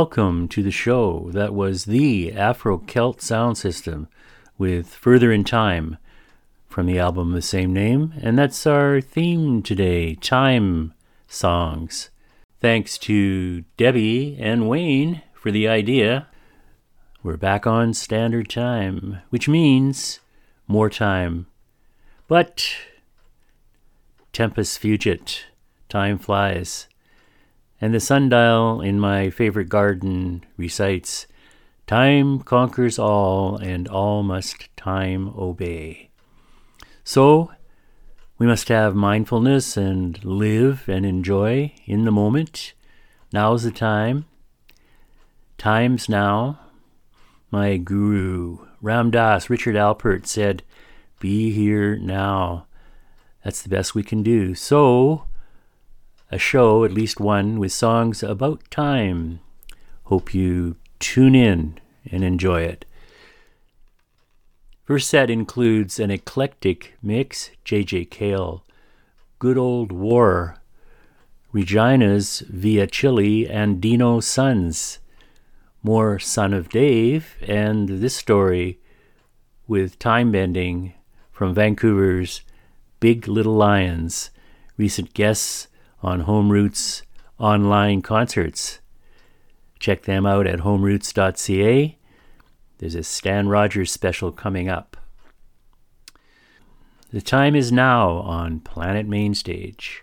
Welcome to the show. That was the Afro Celt sound system with Further in Time from the album of the same name. And that's our theme today Time Songs. Thanks to Debbie and Wayne for the idea. We're back on standard time, which means more time. But tempus fugit, time flies. And the sundial in my favorite garden recites, Time conquers all, and all must time obey. So, we must have mindfulness and live and enjoy in the moment. Now's the time. Time's now. My guru, Ram Dass, Richard Alpert, said, Be here now. That's the best we can do. So, a show, at least one, with songs about time. Hope you tune in and enjoy it. First set includes an eclectic mix J.J. Cale, Good Old War, Regina's Via Chile, Andino Suns. More Son of Dave, and this story with time bending from Vancouver's Big Little Lions, recent guests on Home Roots online concerts. Check them out at homeroots.ca. There's a Stan Rogers special coming up. The time is now on Planet Mainstage.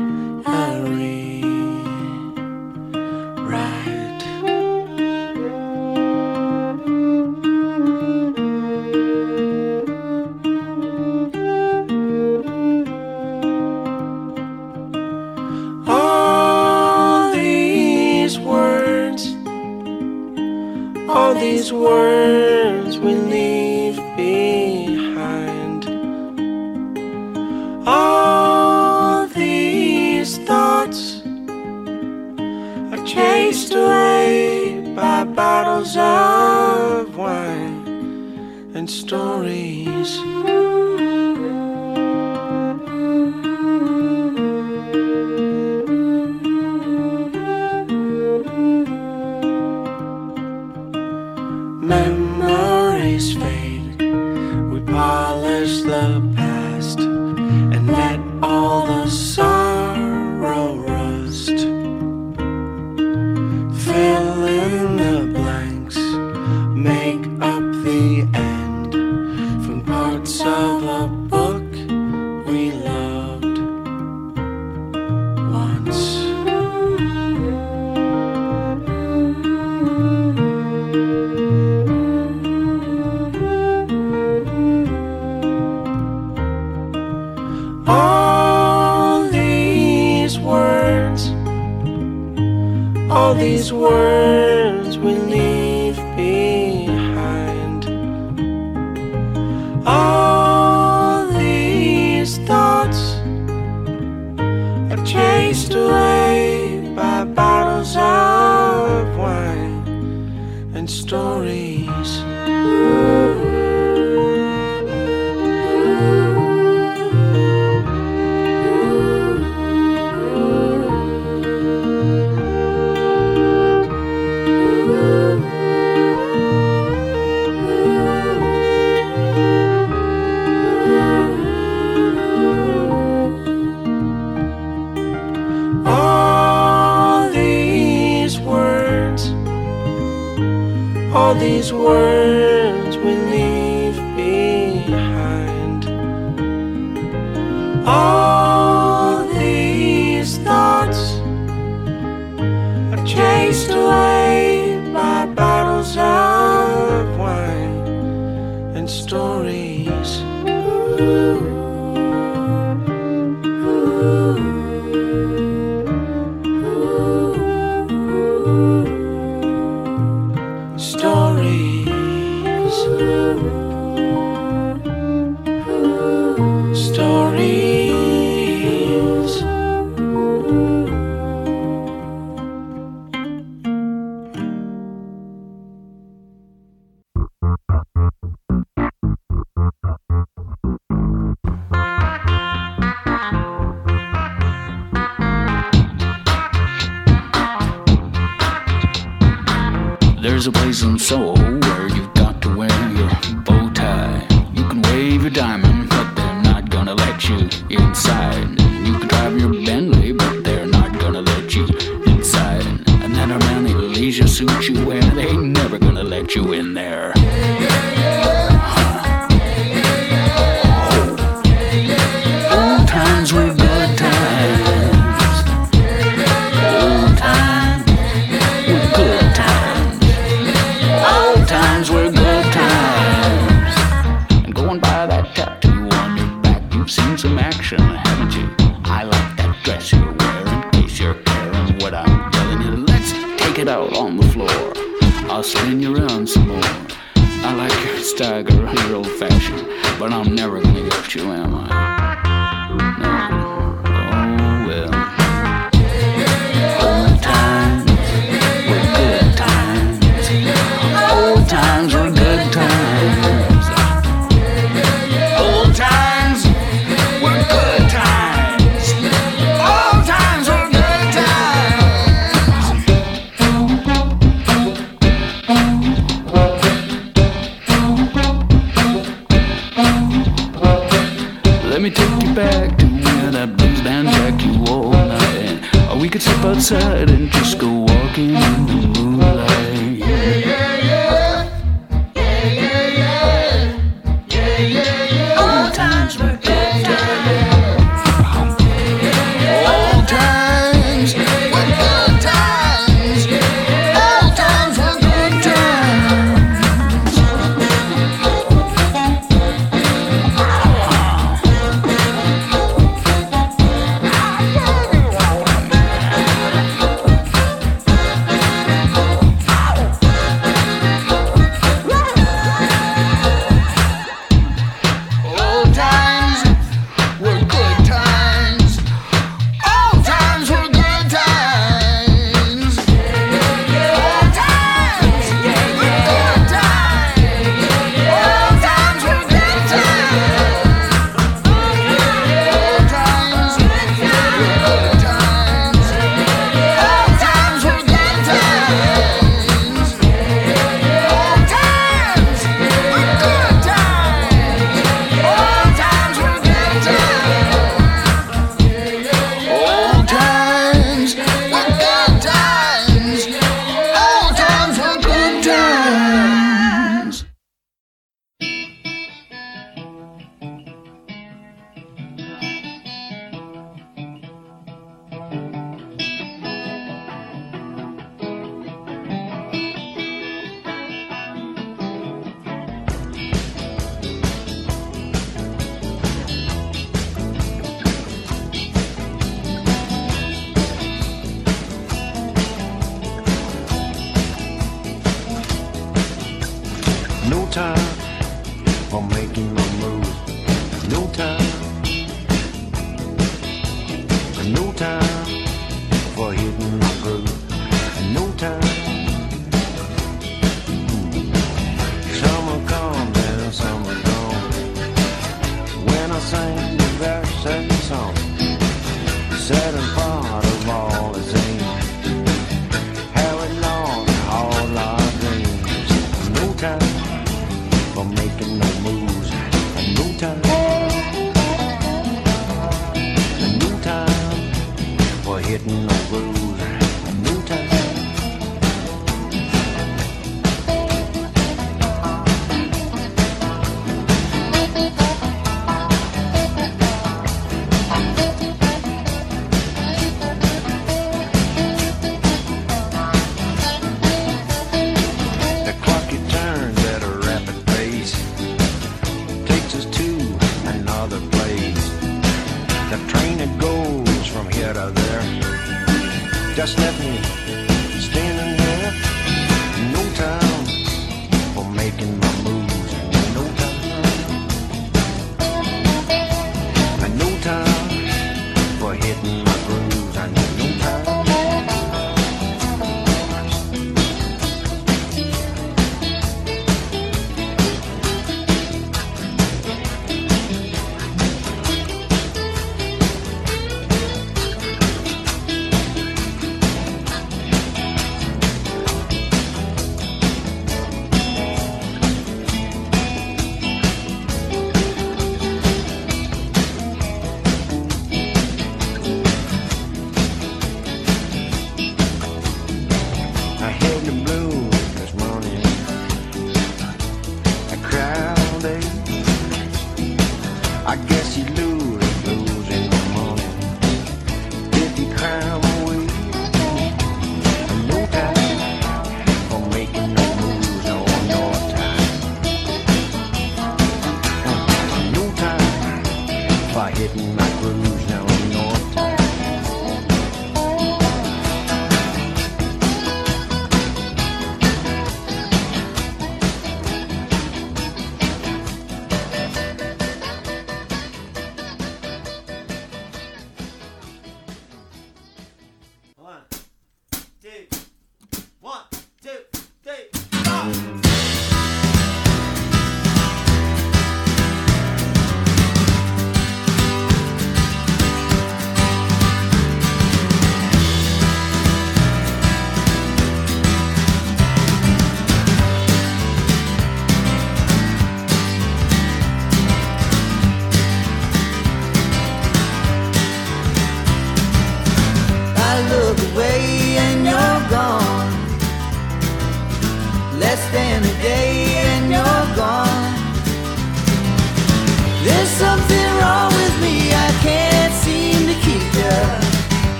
story.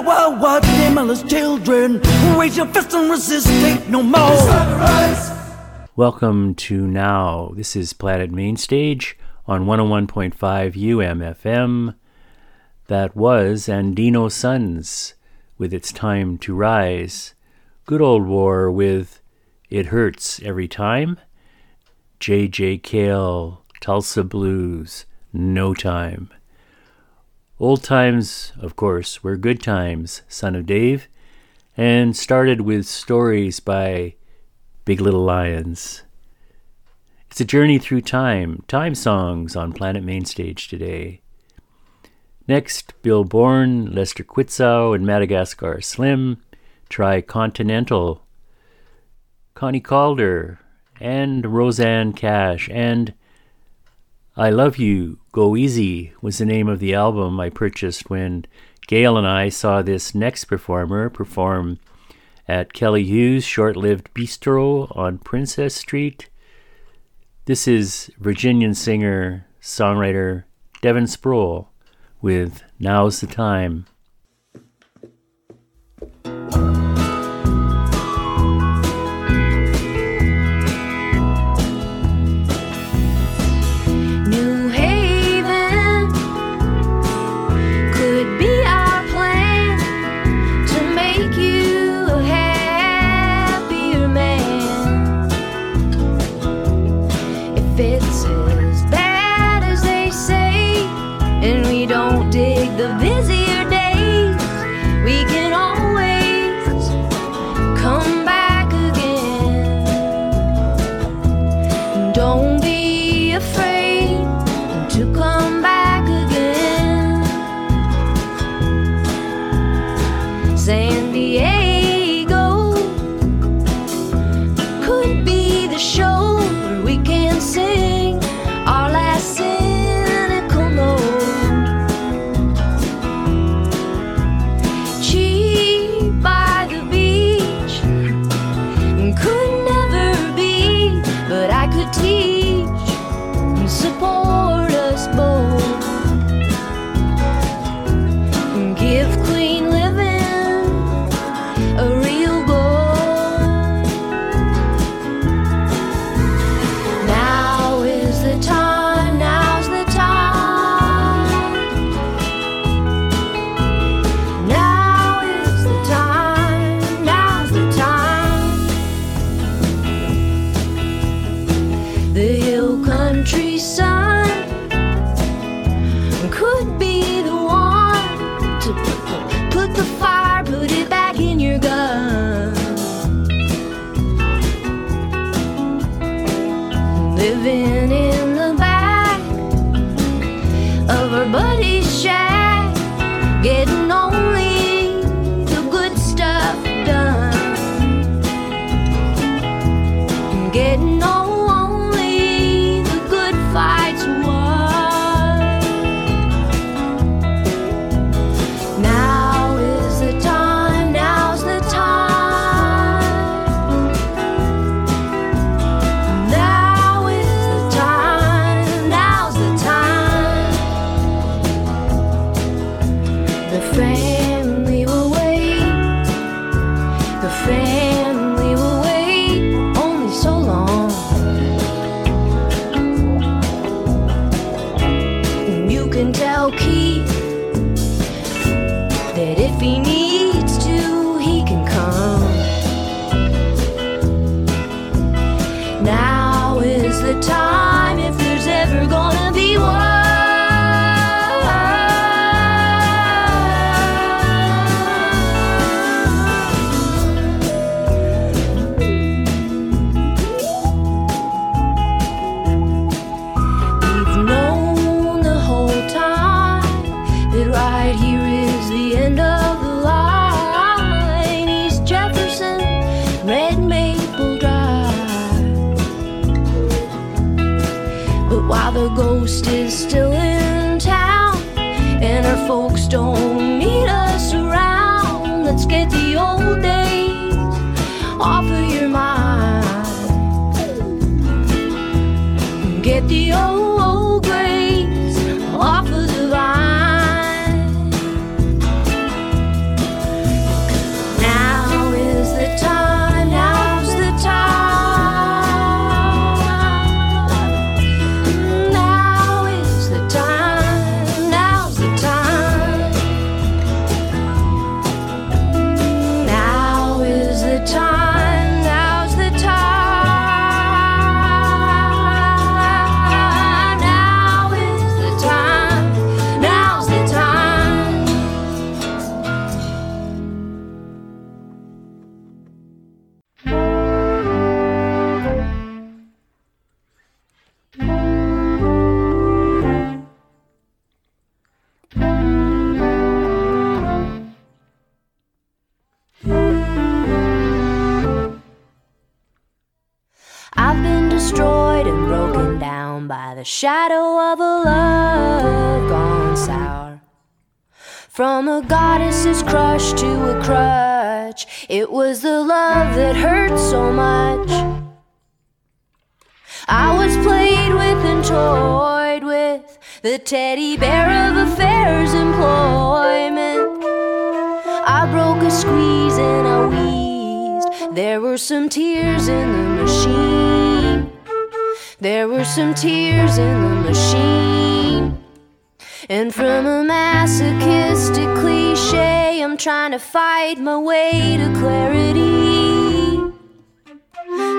Nicaragua, Guatemala's children. Raise your fist and resist, take no more. Welcome to Now. This is Planet Mainstage on 101.5 UMFM. That was Andino Suns with It's Time to Rise. Good Old War with It Hurts Every Time. J.J. Cale, Tulsa Blues no time. Old times, of course, were good times, son of Dave, and started with stories by Big Little Lions. It's a journey through time, time songs on Planet Mainstage today. Next, Bill Bourne, Lester Quitzau, and Madagascar Slim, Tri Continental, Connie Kaldor, and Rosanne Cash, and I Love You, Go Easy was the name of the album I purchased when Gail and I saw this next performer perform at Kelly Hughes' short lived bistro on Princess Street. This is Virginian singer, songwriter Devon Sproule with Now's the Time. And from a masochistic cliche, I'm trying to fight my way to clarity.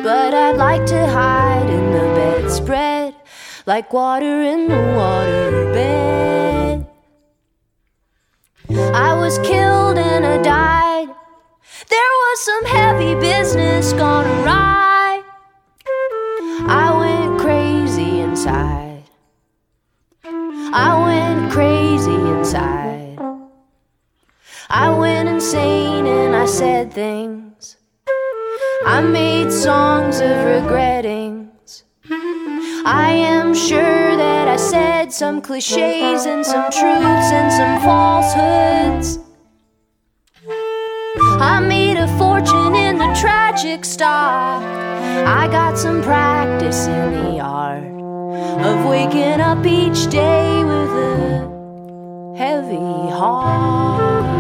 But I'd like to hide in the bedspread, like water in the water bed. I was killed and I died. There was some heavy business gone awry. I went crazy inside. I went crazy inside. I went insane and I said things. I made songs of regrettings. I am sure that I said some cliches and some truths and some falsehoods. I made a fortune in the tragic stock. I got some practice in the art of waking up each day with a heavy heart.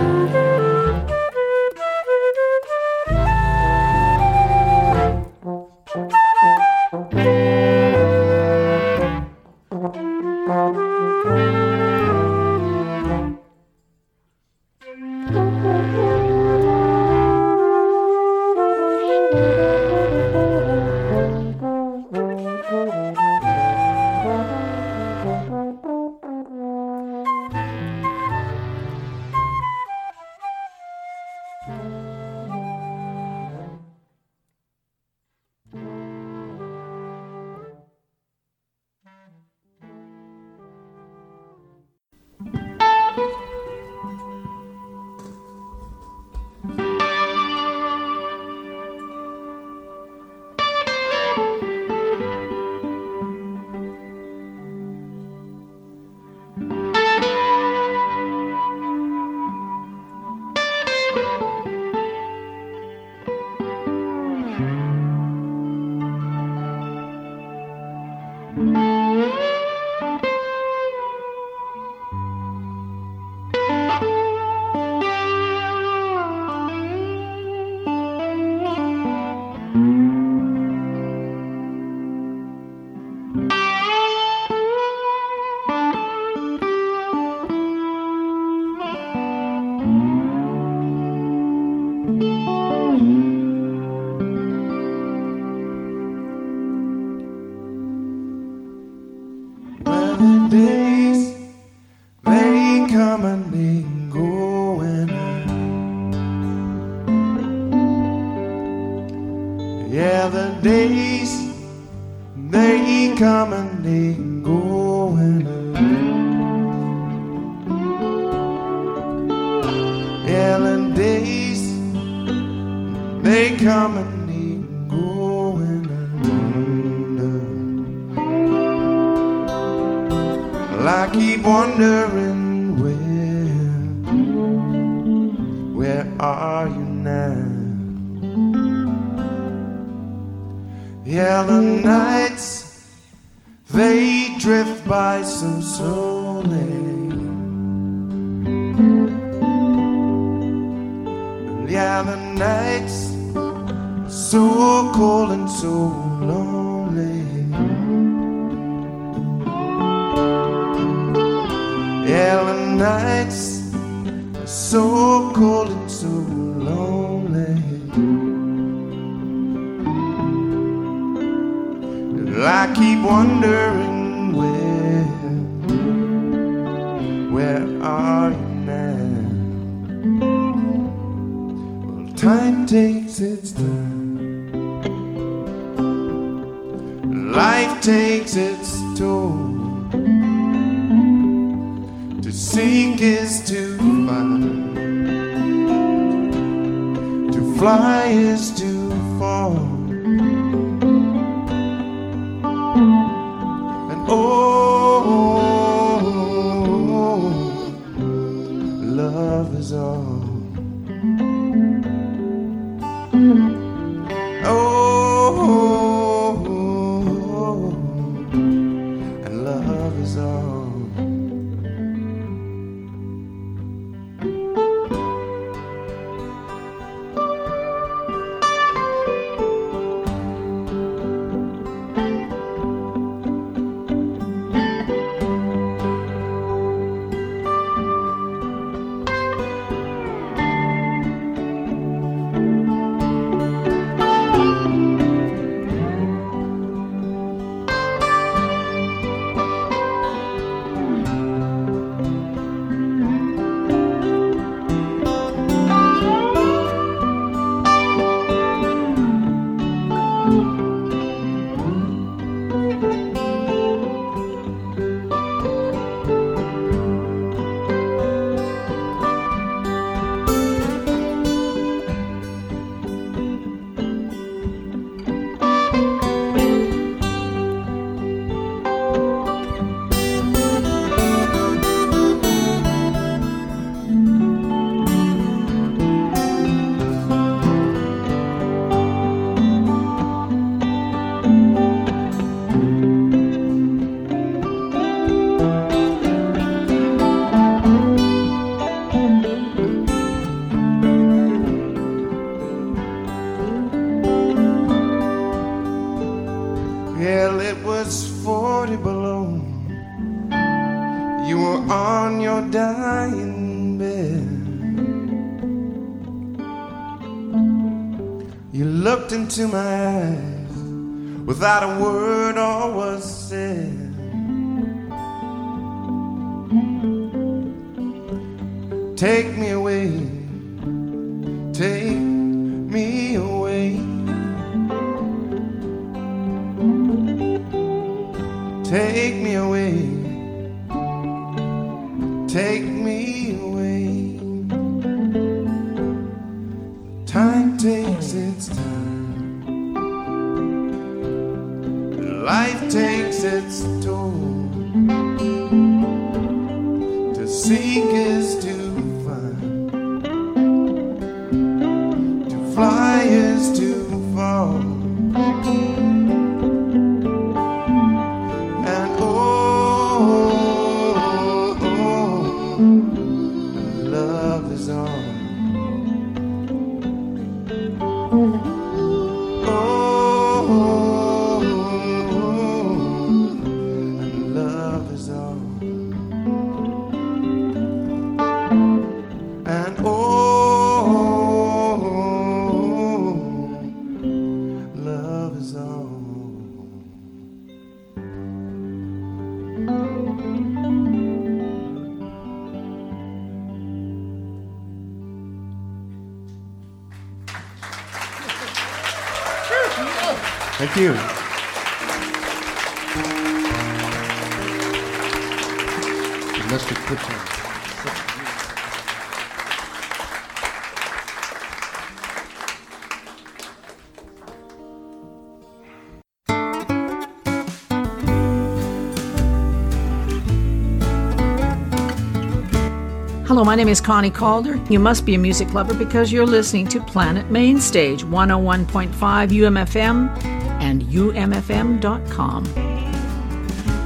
Hello, my name is Connie Kaldor. You must be a music lover because you're listening to Planet Mainstage 101.5 UMFM and umfm.com.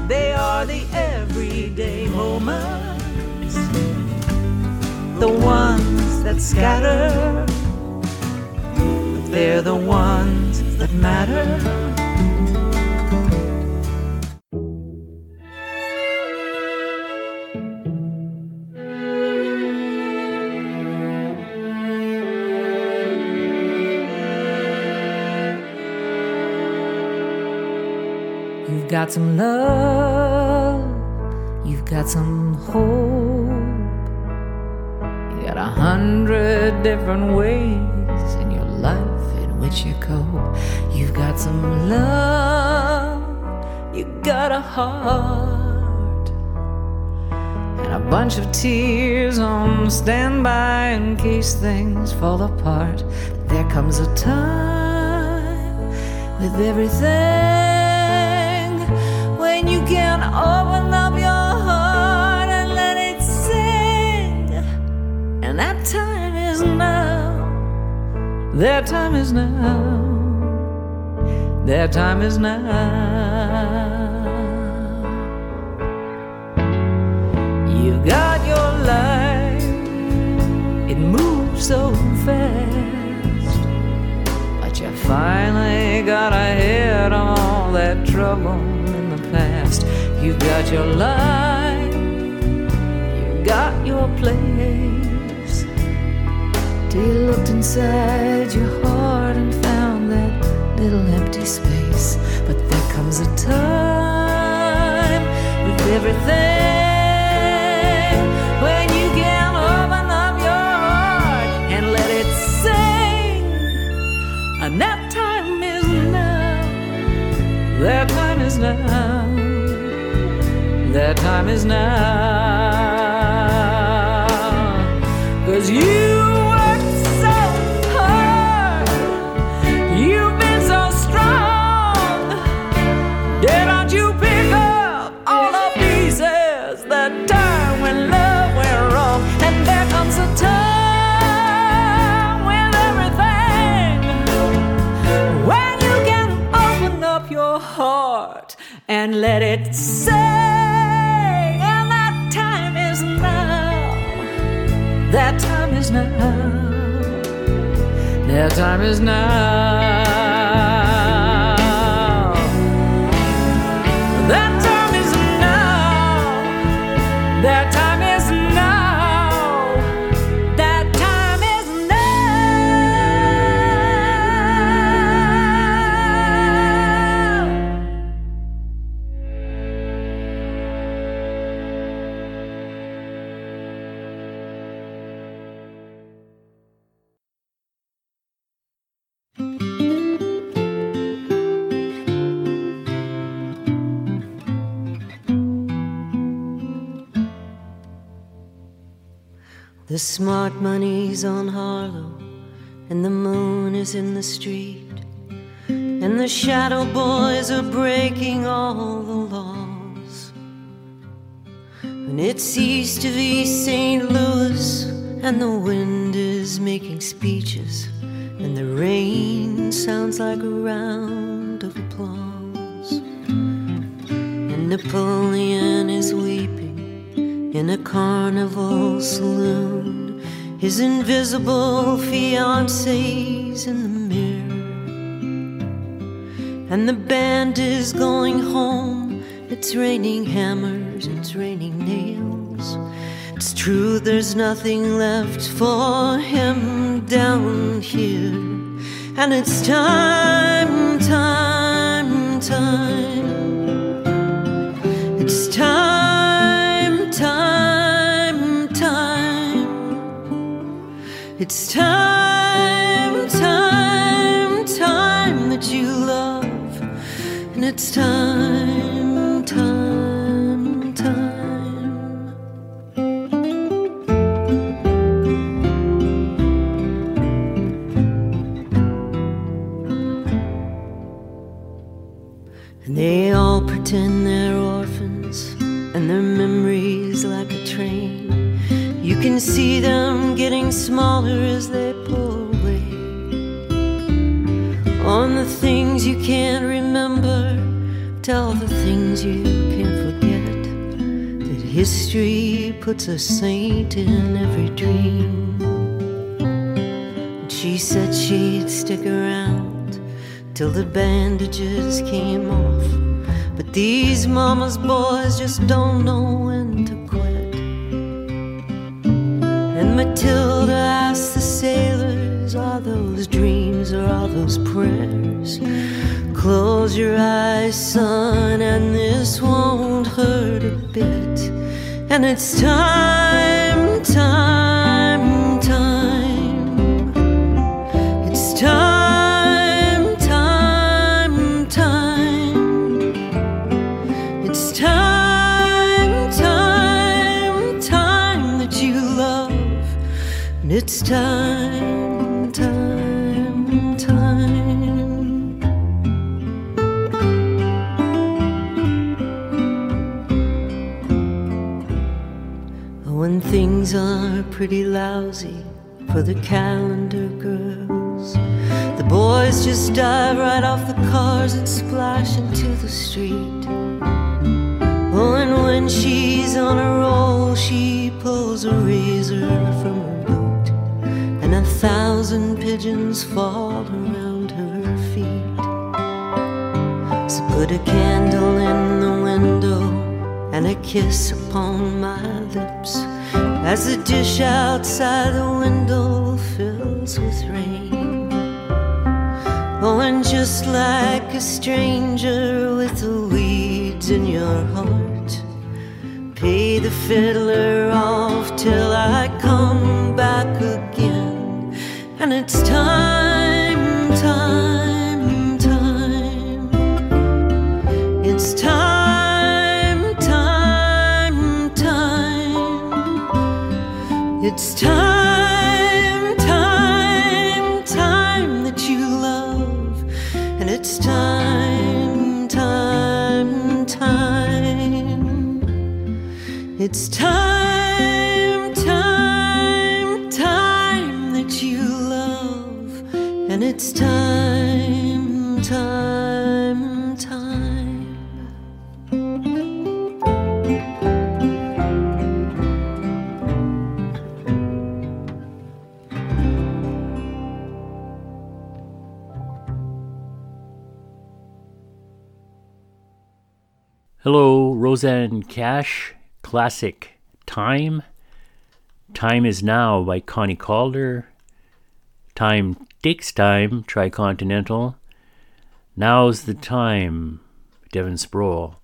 They are the everyday moments, the ones that scatter. But they're the ones that matter. Got some love, you've got some hope. You got a hundred different ways in your life in which you cope. You've got some love, you got a heart, and a bunch of tears on standby in case things fall apart. There comes a time with everything open up your heart and let it sing. And that time is now. That time is now. That time is now. You got your life, it moves so fast. But you finally got ahead of all that trouble past. You got your life, you've got your place. Till you looked inside your heart and found that little empty space. But there comes a time with everything when you can open up your heart and let it sing. And that time is now. That time is now. That time is now. Cause you worked so hard. You've been so strong. Did not you pick up all the pieces that time when love went wrong? And there comes a time everything when you can open up your heart and let it That time is now. The smart money's on Harlow, and the moon is in the street. And the shadow boys are breaking all the laws. And it's east of East St. Louis, and the wind is making speeches. And the rain sounds like a round of applause. And Napoleon is weeping in a carnival saloon. His invisible fiancee's in the mirror. And the band is going home. It's raining hammers, it's raining nails. It's true, there's nothing left for him down here. And it's time, time, time. It's time, time, time that you love, and it's time. Can see them getting smaller as they pull away. On the things you can't remember, tell the things you can't forget. That history puts a saint in every dream. She said she'd stick around till the bandages came off. But these mama's boys just don't know when to. And Matilda asked the sailors, Are those dreams or are those prayers? Close your eyes, son, and this won't hurt a bit. And it's time, time, it's time, time, time. When things are pretty lousy for the calendar girls, the boys just dive right off the cars and splash into the street. Oh, and when she's on a roll, she pulls a razor from her a thousand pigeons fall around her feet. So put a candle in the window and a kiss upon my lips as the dish outside the window fills with rain. Oh, and just like a stranger with the weeds in your heart, pay the fiddler off till I come back. And it's time, Rosanne Cash, classic Time. Time is Now by Connie Kaldor. Time Takes Time, Tri-Continental. Now's the Time, Devon Sproule.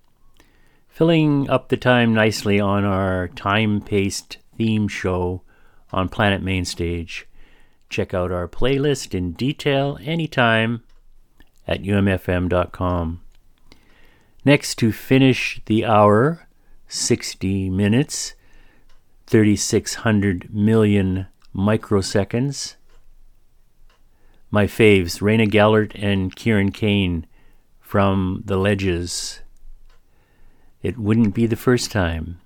Filling up the time nicely on our time paced theme show on Planet Mainstage. Check out our playlist in detail anytime at umfm.com. Next, to finish the hour, 60 minutes, 3,600 million microseconds. My faves, Rayna Gellert and Kieran Kane from The Ledges. It wouldn't be the first time.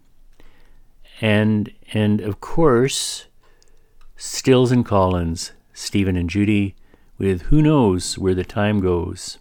And, and of course, Stills and Collins, Stephen and Judy, with Who Knows Where the Time Goes.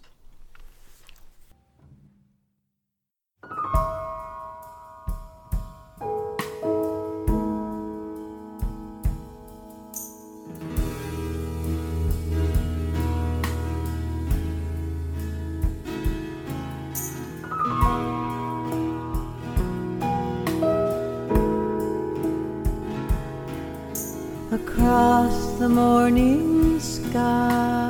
The morning sky.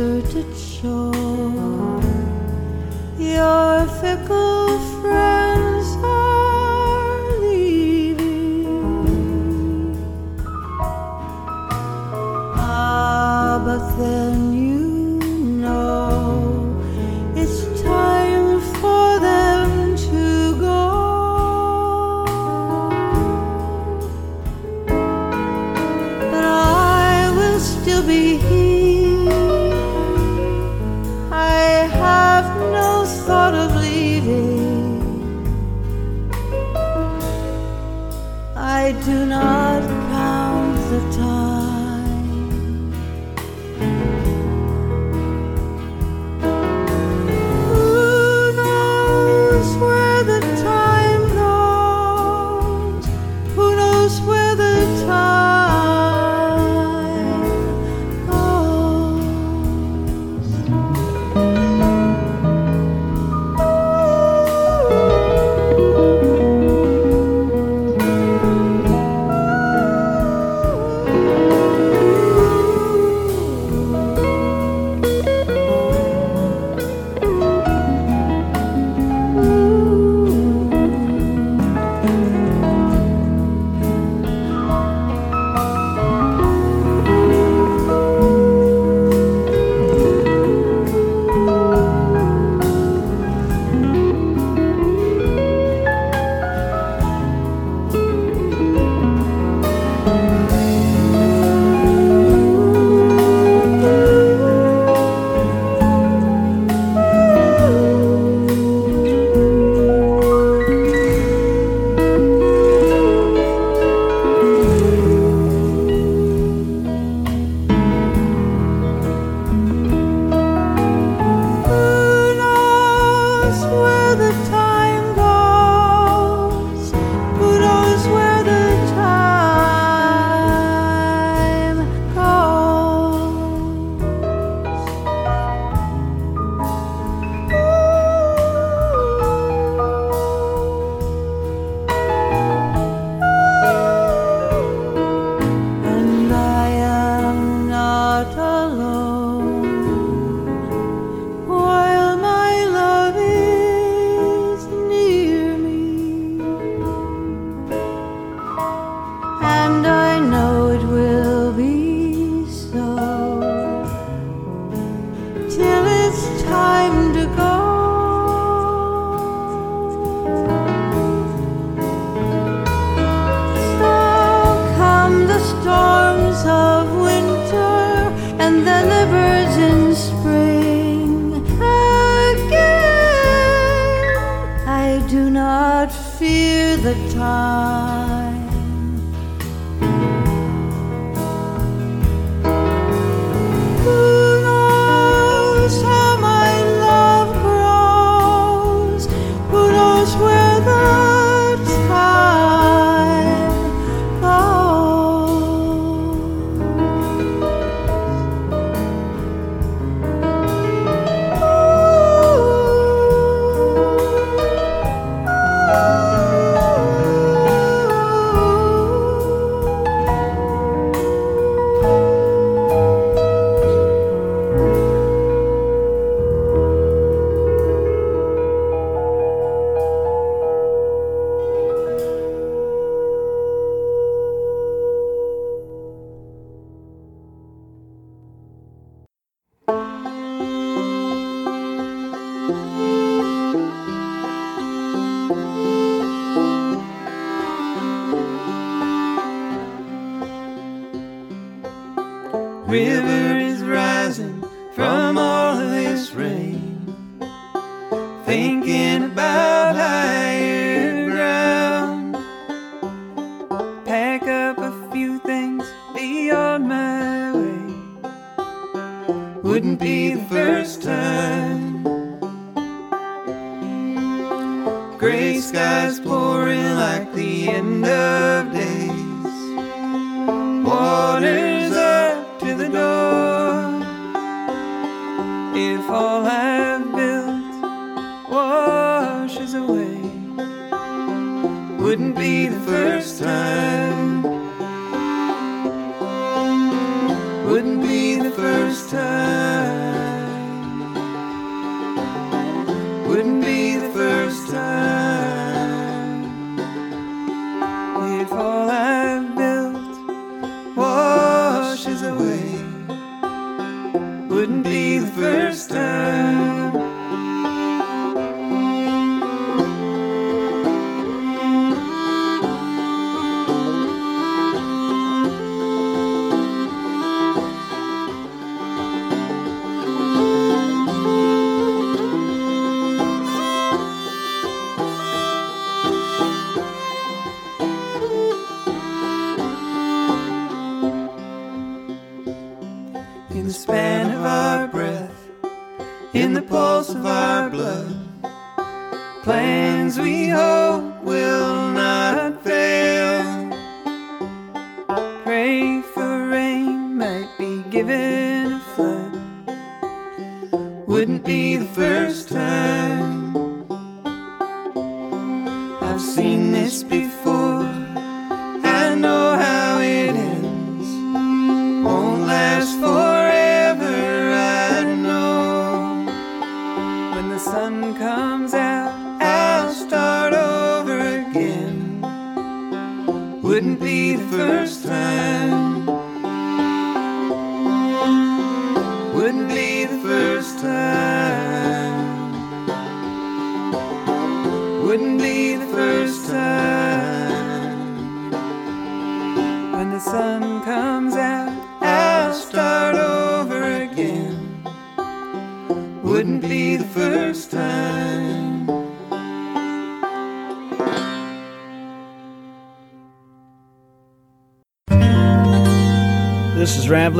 deserted shore. Your fickle friends are leaving. Ah, but then you.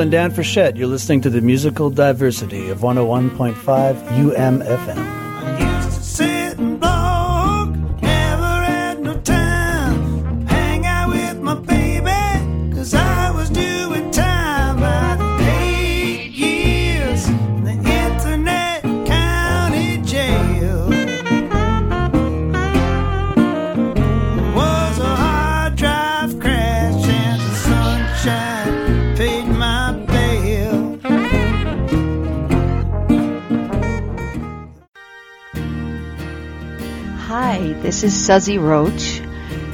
Is Dan Frechette. You're listening to the musical diversity of 101.5 UMFM. Hi, this is Suzy Roach,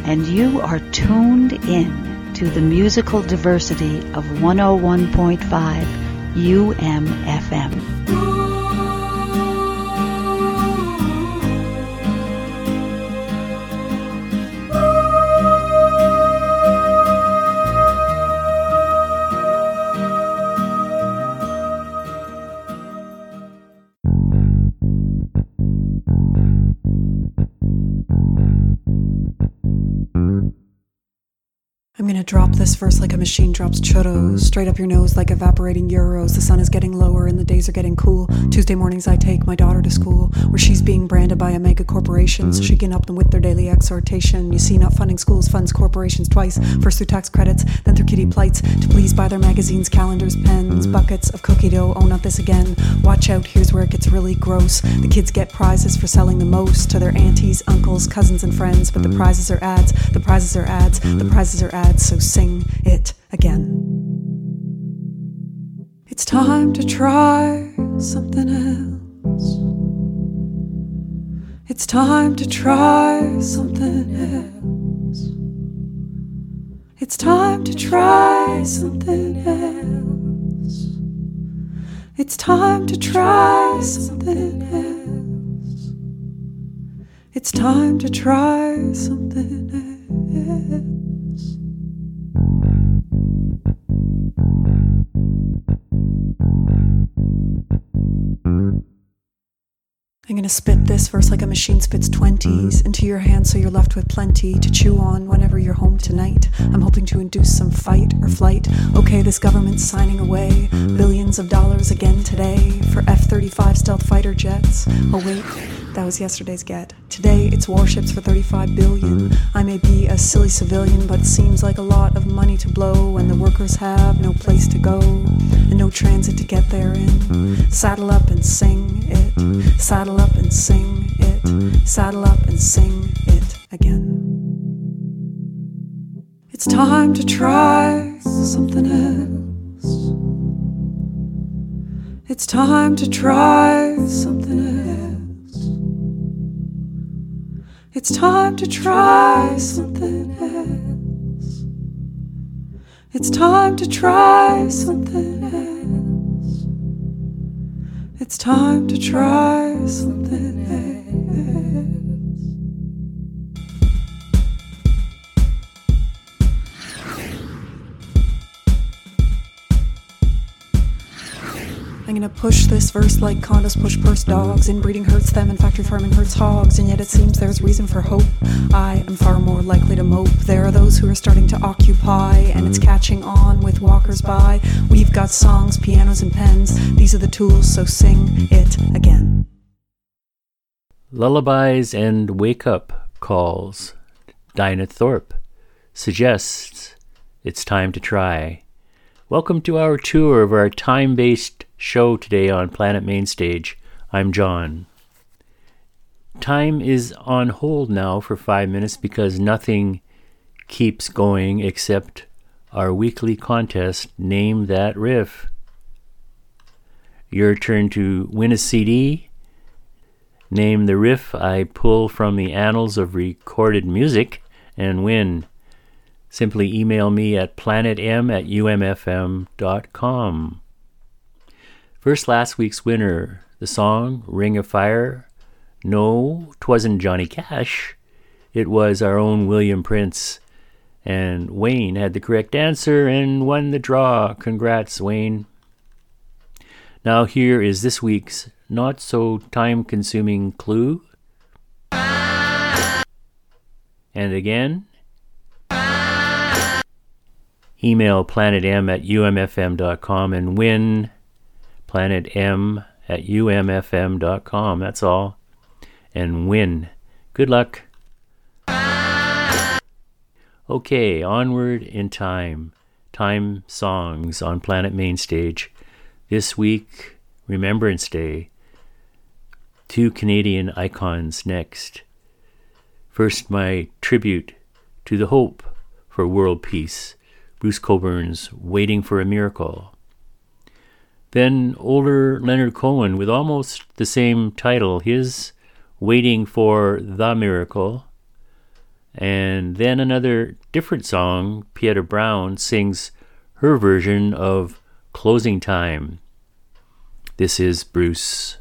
and you are tuned in to the musical diversity of 101.5 UMFM. Verse like a machine drops churros. Straight up your nose like evaporating euros. The sun is getting lower and the days are getting cool. Tuesday mornings I take my daughter to school, where she's being branded by a mega corporation. So she can up them with their daily exhortation. You see, not funding schools funds corporations twice. First through tax credits, then through kitty plights. To please buy their magazines, calendars, pens, buckets of cookie dough. Oh, not this again. Watch out, here's where it gets really gross. The kids get prizes for selling the most to their aunties, uncles, cousins, and friends. But the prizes are ads, the prizes are ads, the prizes are ads. So sing it again. It's time to try something else. It's time to try something else. It's time to try something else. It's time to try something else. It's time to try something else. Thank mm -hmm. you. I'm gonna spit this verse like a machine spits 20s into your hands so you're left with plenty to chew on whenever you're home tonight. I'm hoping to induce some fight or flight. Okay, this government's signing away billions of dollars again today for F 35 stealth fighter jets. Oh, wait, That was yesterday's get. Today it's warships for 35 billion. I may be a silly civilian, but it seems like a lot of money to blow, when the workers have no place to go and no transit to get there in. Saddle up and sing it. Saddle up and sing it. Saddle up and sing it again. It's time to try something else. It's time to try something else. It's time to try something else. It's time to try something else. It's time to try something gonna push this verse like condos push purse dogs. Inbreeding hurts them and factory farming hurts hogs. And yet it seems there's reason for hope. I am far more likely to mope. There are those who are starting to occupy, and it's catching on with walkers by. We've got songs, pianos, and pens. These are the tools, so sing it again. Lullabies and wake up calls. Dinah Thorpe suggests it's time to try. Welcome to our tour of our time based show today on Planet Mainstage. I'm John. Time is on hold now for five minutes because nothing keeps going except our weekly contest, Name That Riff. Your turn to win a CD. Name the riff I pull from the annals of recorded music and win. Simply email me at planetm at umfm.com. First, last week's winner, the song Ring of Fire. No, 'twasn't Johnny Cash. It was our own William Prince. And Wayne had the correct answer and won the draw. Congrats, Wayne. Now, here is this week's not so time consuming clue. And again, email planetm at umfm.com and win planetm at umfm.com. That's all. And win. Good luck. Okay, onward in time. Time songs on Planet Mainstage. This week, Remembrance Day. Two Canadian icons next. First, my tribute to the hope for world peace. Bruce Cockburn's Waiting for a Miracle. Then older Leonard Cohen with almost the same title, his Waiting for the Miracle. And then another different song, Pieta Brown sings her version of Closing Time. This is Bruce.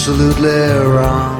Absolutely wrong.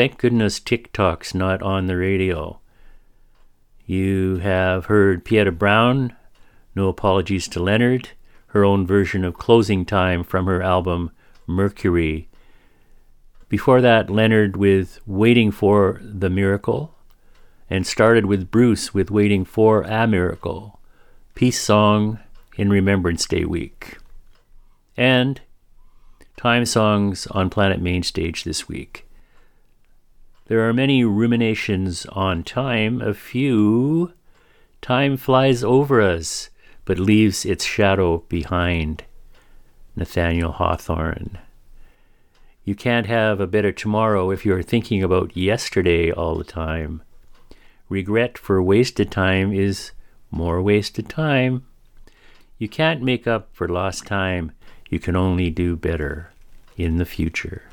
Thank goodness TikTok's not on the radio. You have heard Pieta Brown, No Apologies to Leonard, her own version of Closing Time from her album Mercury. Before that, Leonard with Waiting for the Miracle, and started with Bruce with Waiting for a Miracle, Peace Song in Remembrance Day week. And Time songs on Planet Mainstage this week. There are many ruminations on time, a few. Time flies over us, but leaves its shadow behind. Nathaniel Hawthorne. You can't have a better tomorrow if you're thinking about yesterday all the time. Regret for wasted time is more wasted time. You can't make up for lost time. You can only do better in the future.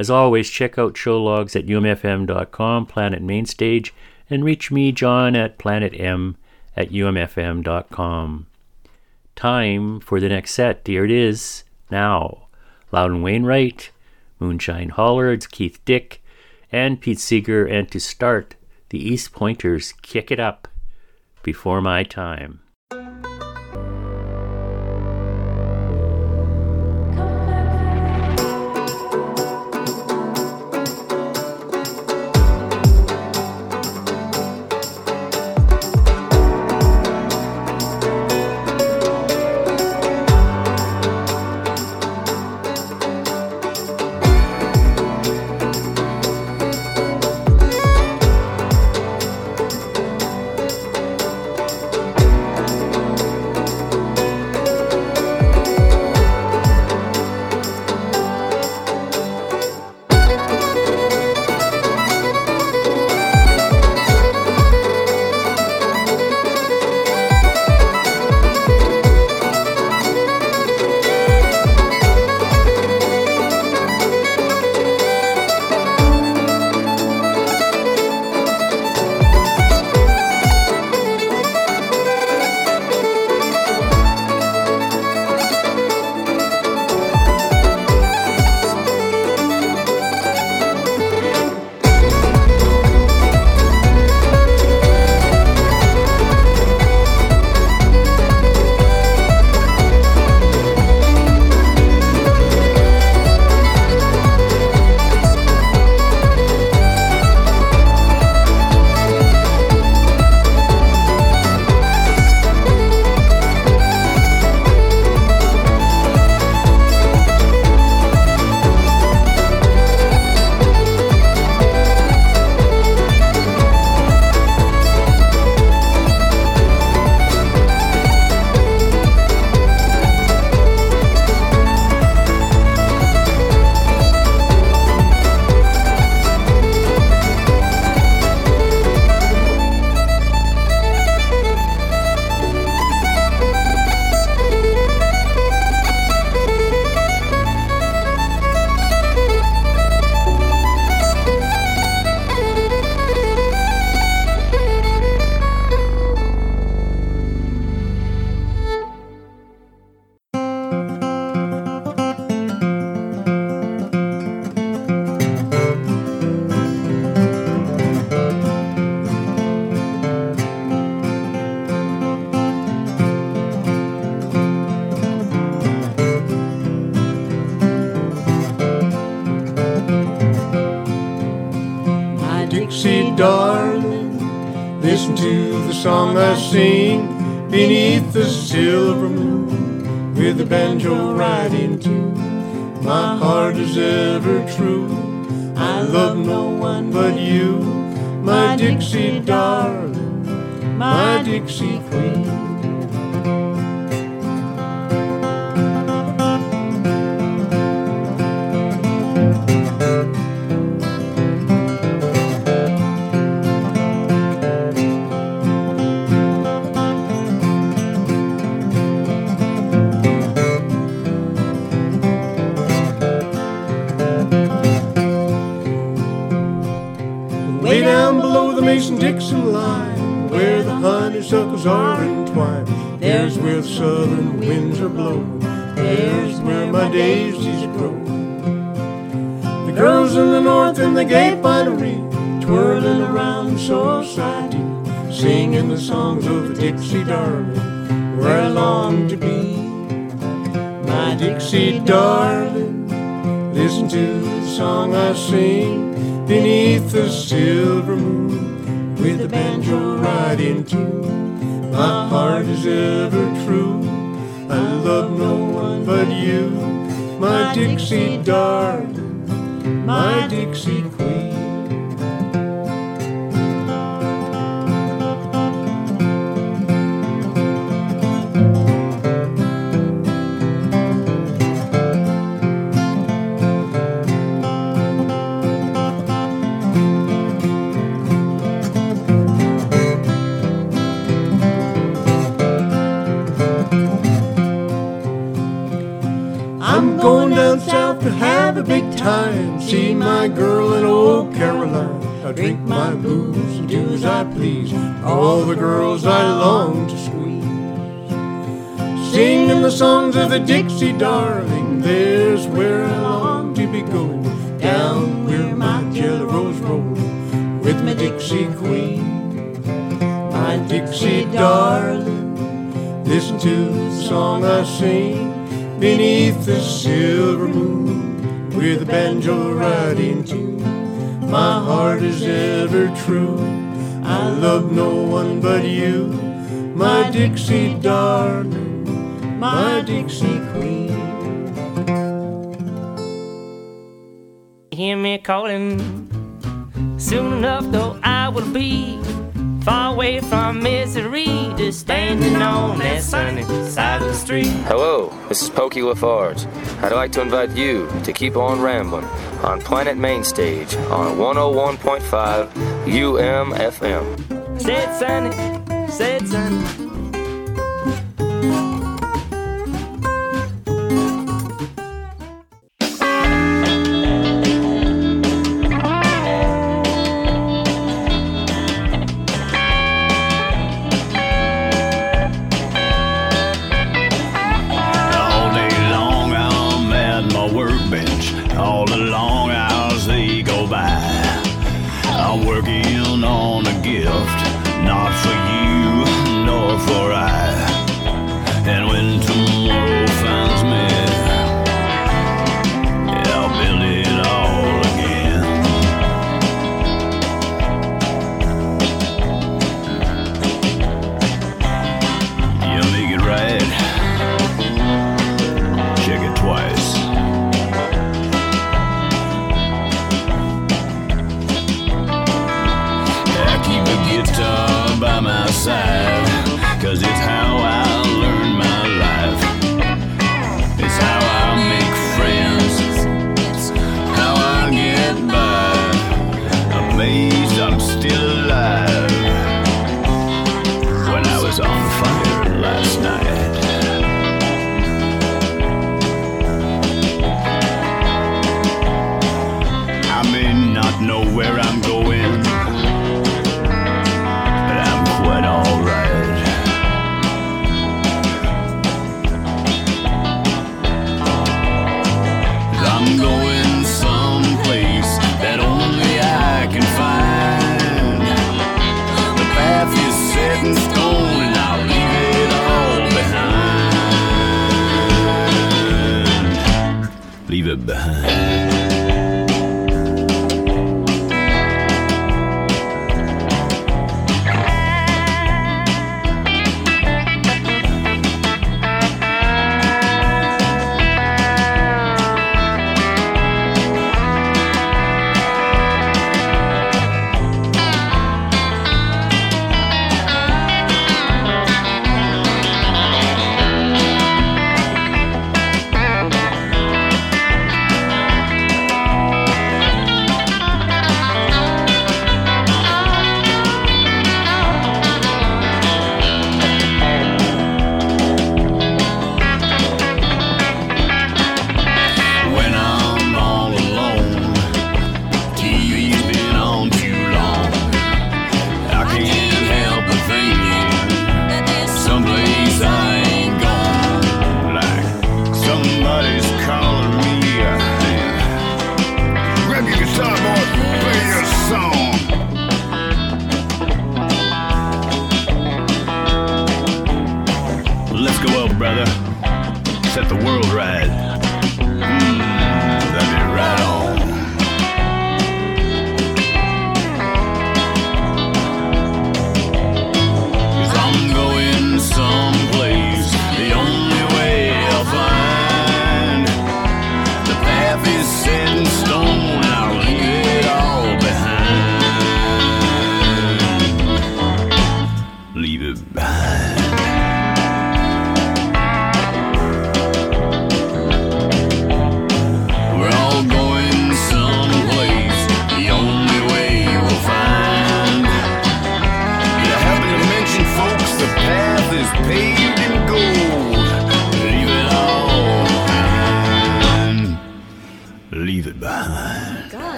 As always, check out show logs at umfm.com, Planet Mainstage, and reach me, John, at planetm at umfm.com. Time for the next set. Here it is, now. Loudon Wainwright, Moonshine Hollards, Keith Dick, and Pete Seeger, and to start, the East Pointers kick it up before my time. Mason Dixon line, where the honeysuckles are entwined, there's where the southern winds are blowing, there's where my daisies grow. The girls in the north in the gay finery, twirling around society, singing the songs of the Dixie darling, where I long to be. My Dixie darling, listen to the song I sing beneath the silver moon with the banjo right in tune. My heart is ever true. I love no one but you, my Dixie darling, my Dixie I drink my booze and do as I please. All the girls I long to squeeze. Singing the songs of the Dixie darling. There's where I long to be going. Down where my jelly rolls roll. With my Dixie queen. My Dixie darling. Listen to the song I sing beneath the silver moon with the banjo in tune. My heart is ever true. I love no one but you, my Dixie darling, my Dixie queen. hear me calling. Soon enough, though, I will be far away from misery, just standing on that sunny side of the street. Hello, this is Pokey LaFarge. I'd like to invite you to keep on rambling on Planet Mainstage on 101.5 UMFM. Said sunny, said sunny. All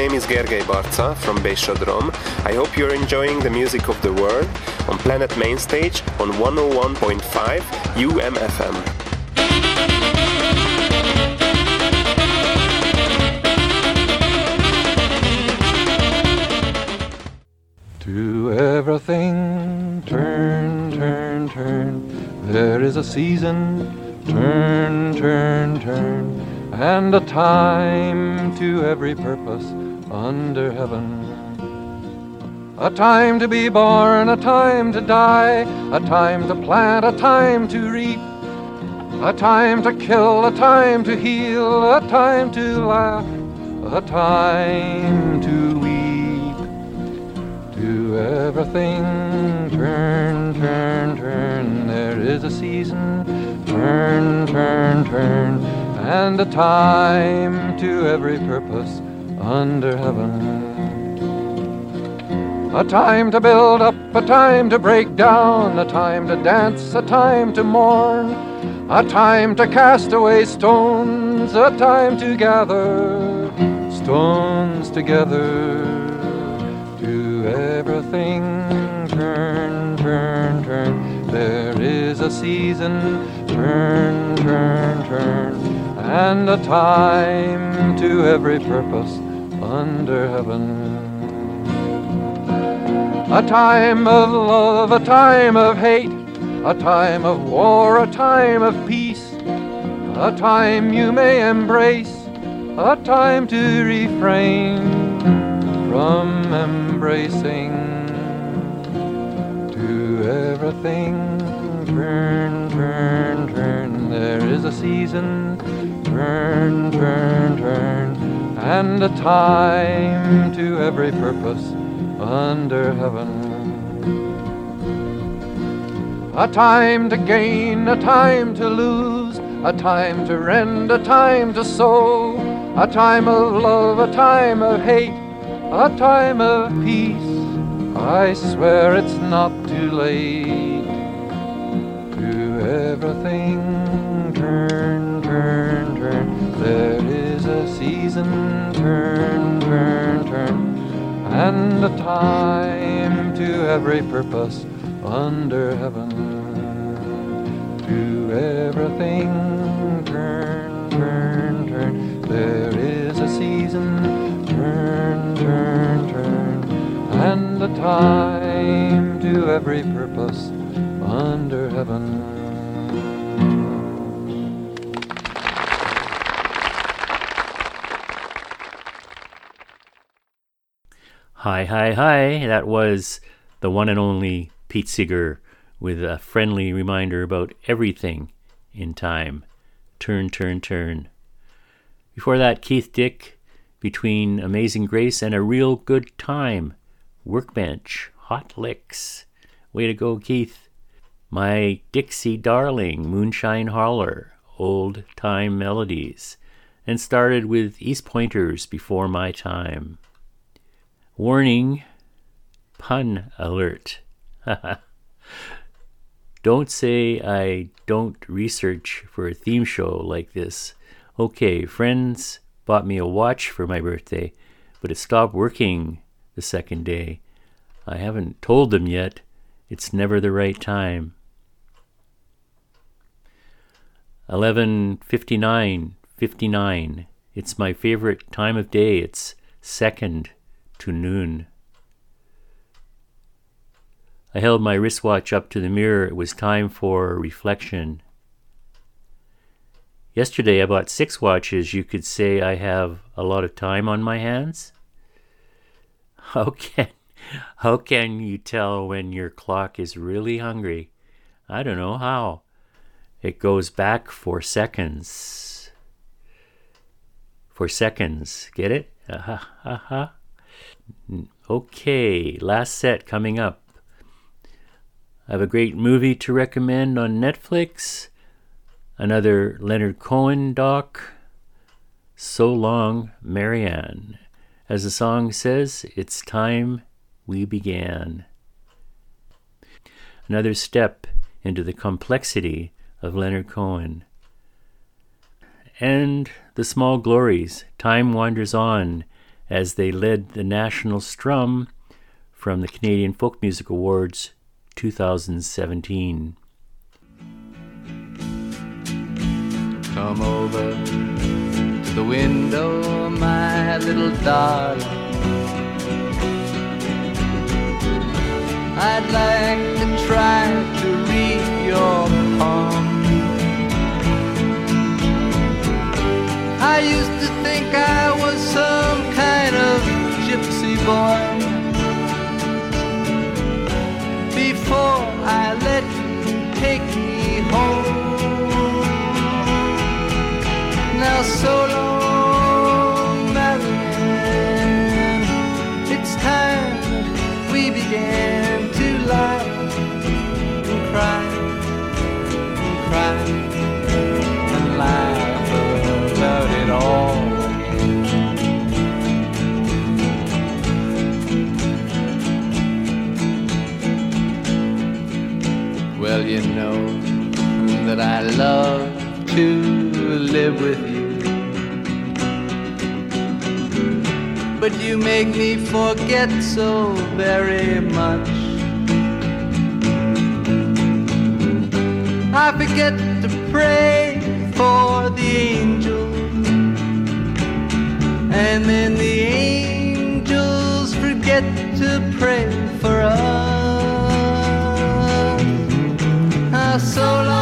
name is Gergely Barcza from Beshodrom. I hope you're enjoying the music of the world on Planet Mainstage on 101.5 UMFM. To everything, turn, turn, turn. There is a season, turn, turn, turn. And a time to every purpose under heaven. A time to be born, a time to die, a time to plant, a time to reap. A time to kill, a time to heal, a time to laugh, a time to weep. To everything, turn, turn, turn. There is a season, turn, turn, turn. And a time to every purpose under heaven. A time to build up, a time to break down, a time to dance, a time to mourn, a time to cast away stones, a time to gather stones together. To everything, turn, turn, turn. There is a season, turn, turn, turn, and a time to every purpose under heaven. A time of love, a time of hate, a time of war, a time of peace, a time you may embrace, a time to refrain from embracing. To everything, turn, turn, turn. There is a season, turn, turn, turn, and a time to every purpose under heaven. A time to gain, a time to lose, a time to rend, a time to sow, a time of love, a time of hate, a time of peace. I swear it's not too late. To everything, turn, turn, turn. There is a season, turn, turn, turn and a time to every purpose under heaven. To everything, turn, turn, turn. There is a season, turn, turn, turn, and a time to every purpose under heaven. Hi, hi, hi. That was the one and only Pete Seeger with a friendly reminder about everything in time. Turn, turn, turn. Before that, Keith Dick, between Amazing Grace and A Real Good Time. Workbench, Hot Licks. Way to go, Keith. My Dixie Darling, Moonshine Holler, Old Time Melodies. And started with East Pointers Before My Time. Warning, pun alert. don't say I don't research for a theme show like this. Okay, friends bought me a watch for my birthday, but it stopped working the second day. I haven't told them yet. It's never the right time. 11:59 59. It's my favorite time of day. It's second to noon. I held my wristwatch up to the mirror. It was time for reflection. Yesterday I bought six watches. You could say I have a lot of time on my hands. How can how can you tell when your clock is really hungry? I don't know how. It goes back for seconds. For seconds. Get it? Uh-huh, uh-huh. Okay, last set coming up. I have a great movie to recommend on Netflix. Another Leonard Cohen doc. So Long, Marianne. As the song says, it's time we began. Another step into the complexity of Leonard Cohen. And the small glories, time wanders on as they led the National Strum from the Canadian Folk Music Awards 2017. Come over to the window, my little darling. I'd like to try to read your palm. I used to think I was of boy before I let you take me home. Now so that I love to live with you. But you make me forget so very much. I forget to pray for the angels, and then the angels forget to pray for us. Ah, so long,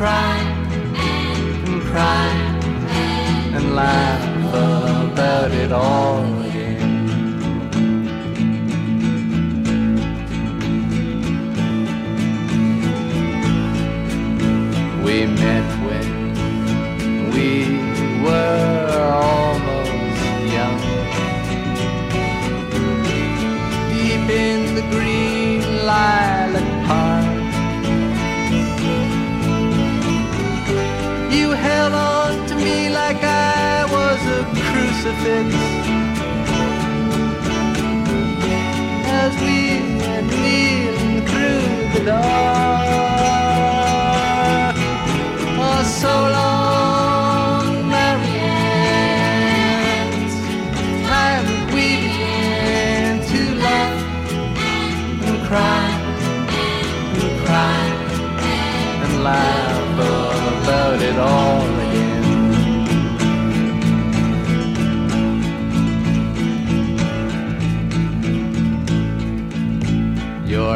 cry and cry and laugh about it all again. We met when we were almost young. Deep in the green lilac crucifix. As we were kneeling through the dark. Oh, so long, Marianne. Time we began to laugh and cry and cry and laugh about it all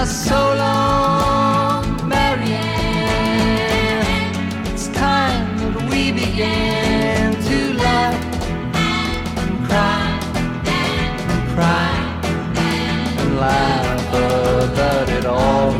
Now, so long, Marianne. It's time that we began to laugh and cry and cry and laugh about it all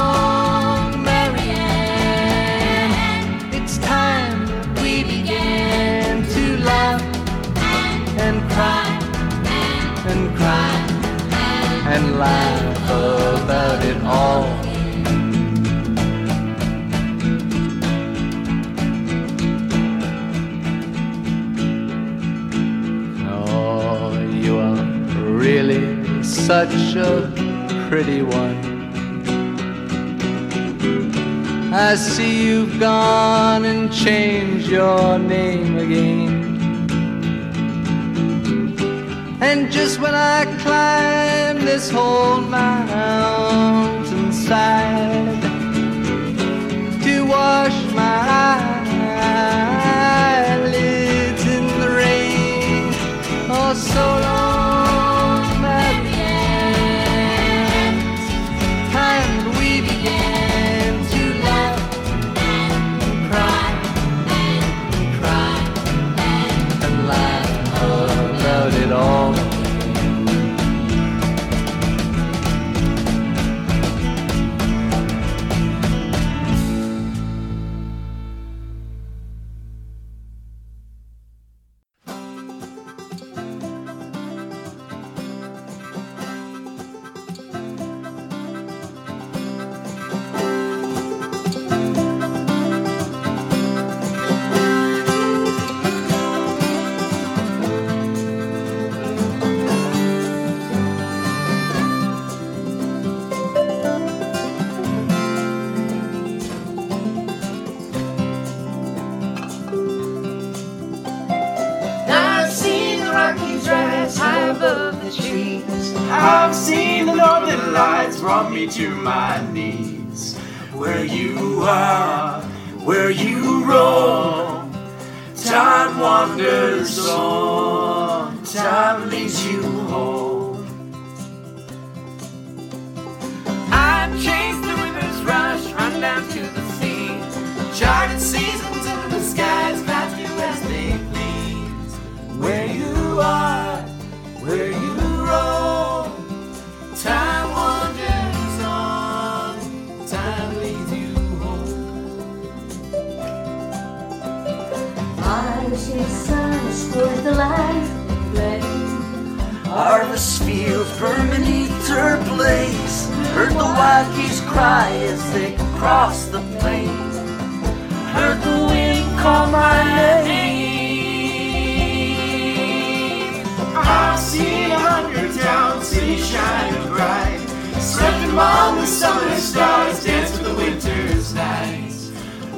laugh about it all. Oh, you are really such a pretty one. I see you've gone and changed your name again. And just when I climb this whole mountainside to wash my eyelids in the rain, oh, so brought me to my knees. Where you are, where you roam, time wanders on, time leads you home. I've chased the river's rush, run down to the sea. Charted seasons scorch the light flame. Harvest fields burn beneath her blaze. Heard the wild geese cry as they cross the plains. Heard the wind call my name. I've seen a hundred towns, cities shining bright. Slept among the summer stars, danced with the winter's nights.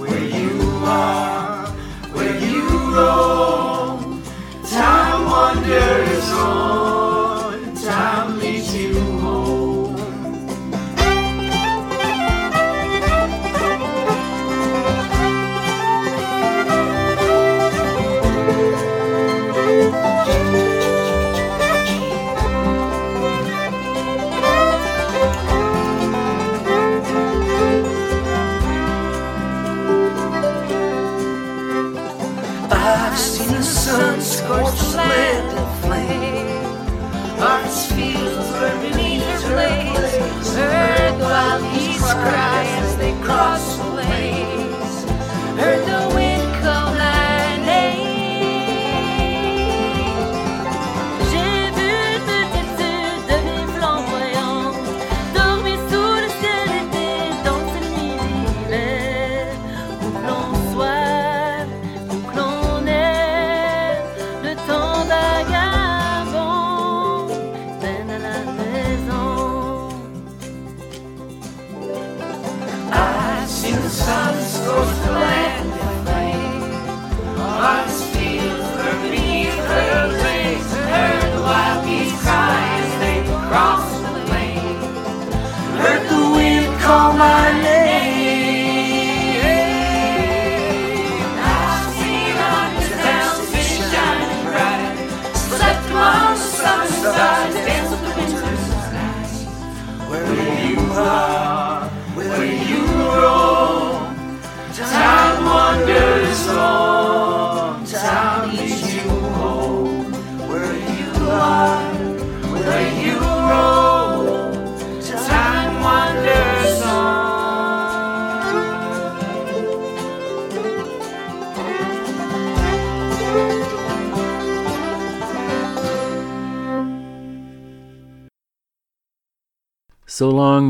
Where you are, where you roam, time wanders on, time cross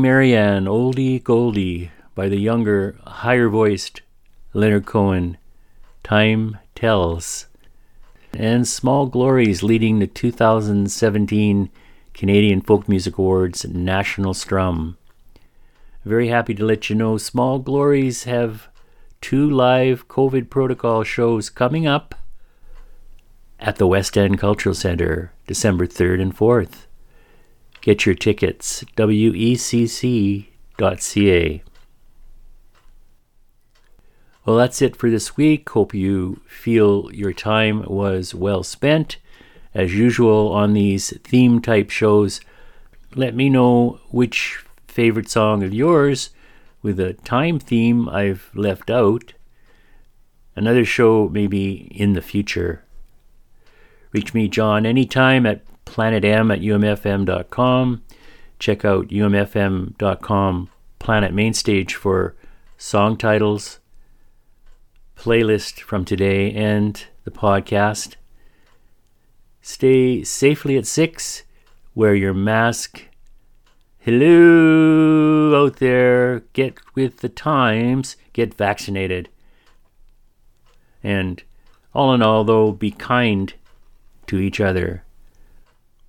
Marianne, Oldie Goldie by the younger, higher voiced Leonard Cohen. Time Tells. And Small Glories leading the 2017 Canadian Folk Music Awards National Strum. Very happy to let you know Small Glories have two live COVID protocol shows coming up at the West End Cultural Centre December 3rd and 4th. Get your tickets, wecc.ca. Well, that's it for this week. Hope you feel your time was well spent. As usual on these theme type shows, let me know which favorite song of yours with a time theme I've left out. Another show maybe in the future. Reach me, John, anytime at planetm at umfm.com. Check out umfm.com Planet Mainstage for song titles, playlist from today, and the podcast. Stay safely at six. Wear your mask. Hello out there. Get with the times. Get vaccinated. And all in all, though, be kind to each other.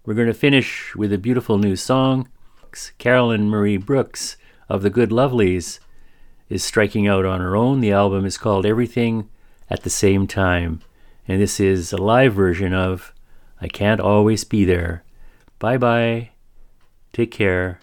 We're going to finish with a beautiful new song. Carolyn Marie Brooks of the Good Lovelies is striking out on her own. The album is called Everything at the Same Time. And this is a live version of I Can't Always Be There. Bye bye. Take care.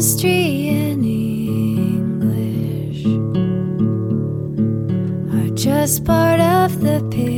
Chemistry and English are just part of the picture.